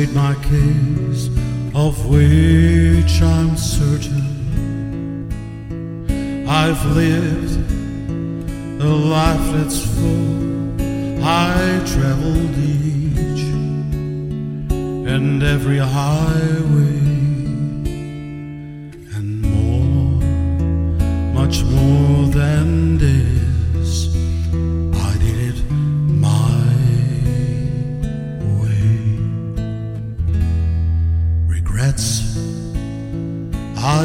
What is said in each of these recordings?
state my case, of which I'm certain. I've lived a life that's full. I traveled each and every highway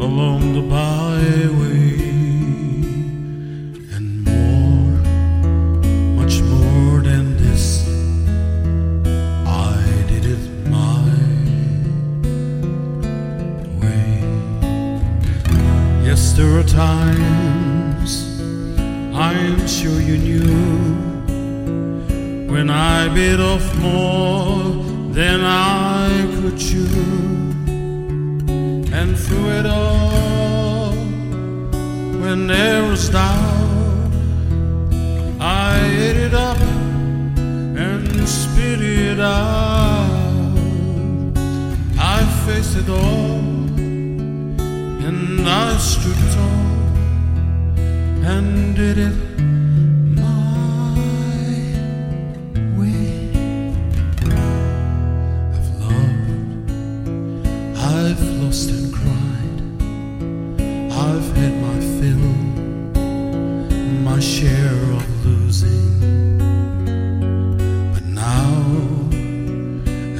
along the byway, and more, much more than this. I did it my way. Yes, there are times I'm sure you knew when I bit off more than I could chew, and through it all, when there was doubt, I ate it up and spit it out. I faced it all and I stood tall and did it I've had my fill, my share of losing. But now,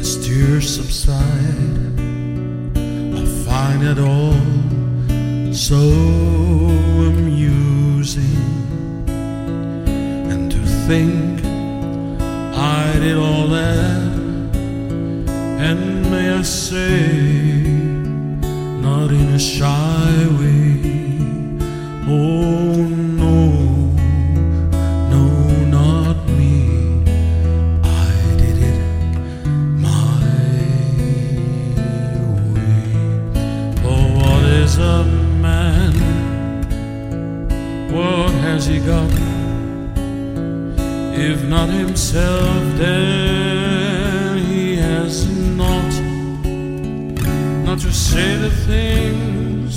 as tears subside, I find it all so amusing. And to think I did all that, and may I say, not in a shy way. Oh no, no, not me. I did it my way. For what is a man? What has he got? If not himself, then To say the things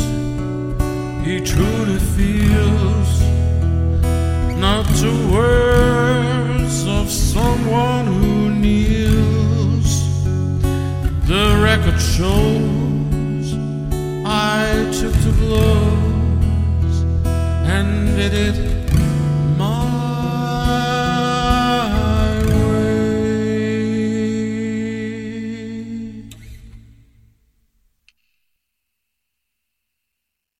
he truly feels, not to words of someone who kneels. The record shows I took the blows and did it